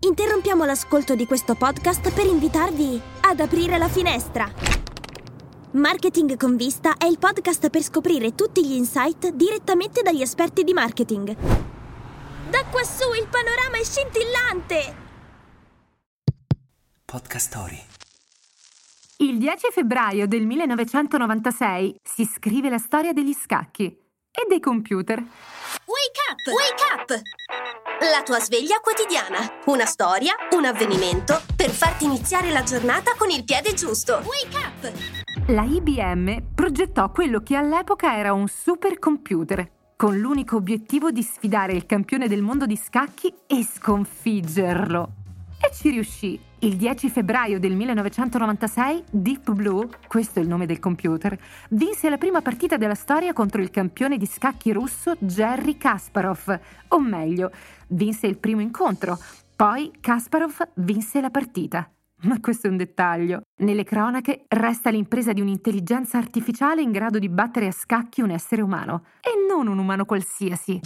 Interrompiamo l'ascolto di questo podcast per invitarvi ad aprire la finestra. Marketing con vista è il podcast per scoprire tutti gli insight direttamente dagli esperti di marketing. Da quassù il panorama è scintillante! Podcast Story. Il 10 febbraio del 1996 si scrive la storia degli scacchi e dei computer. Wake up! Wake up! La tua sveglia quotidiana. Una storia, un avvenimento per farti iniziare la giornata con il piede giusto. Wake up! La IBM progettò quello che all'epoca era un supercomputer, con l'unico obiettivo di sfidare il campione del mondo di scacchi e sconfiggerlo. Ci riuscì. Il 10 febbraio del 1996 Deep Blue, questo è il nome del computer, vinse la prima partita della storia contro il campione di scacchi russo Jerry Kasparov, o meglio, vinse il primo incontro, poi Kasparov vinse la partita. Ma questo è un dettaglio. Nelle cronache resta l'impresa di un'intelligenza artificiale in grado di battere a scacchi un essere umano, e non un umano qualsiasi.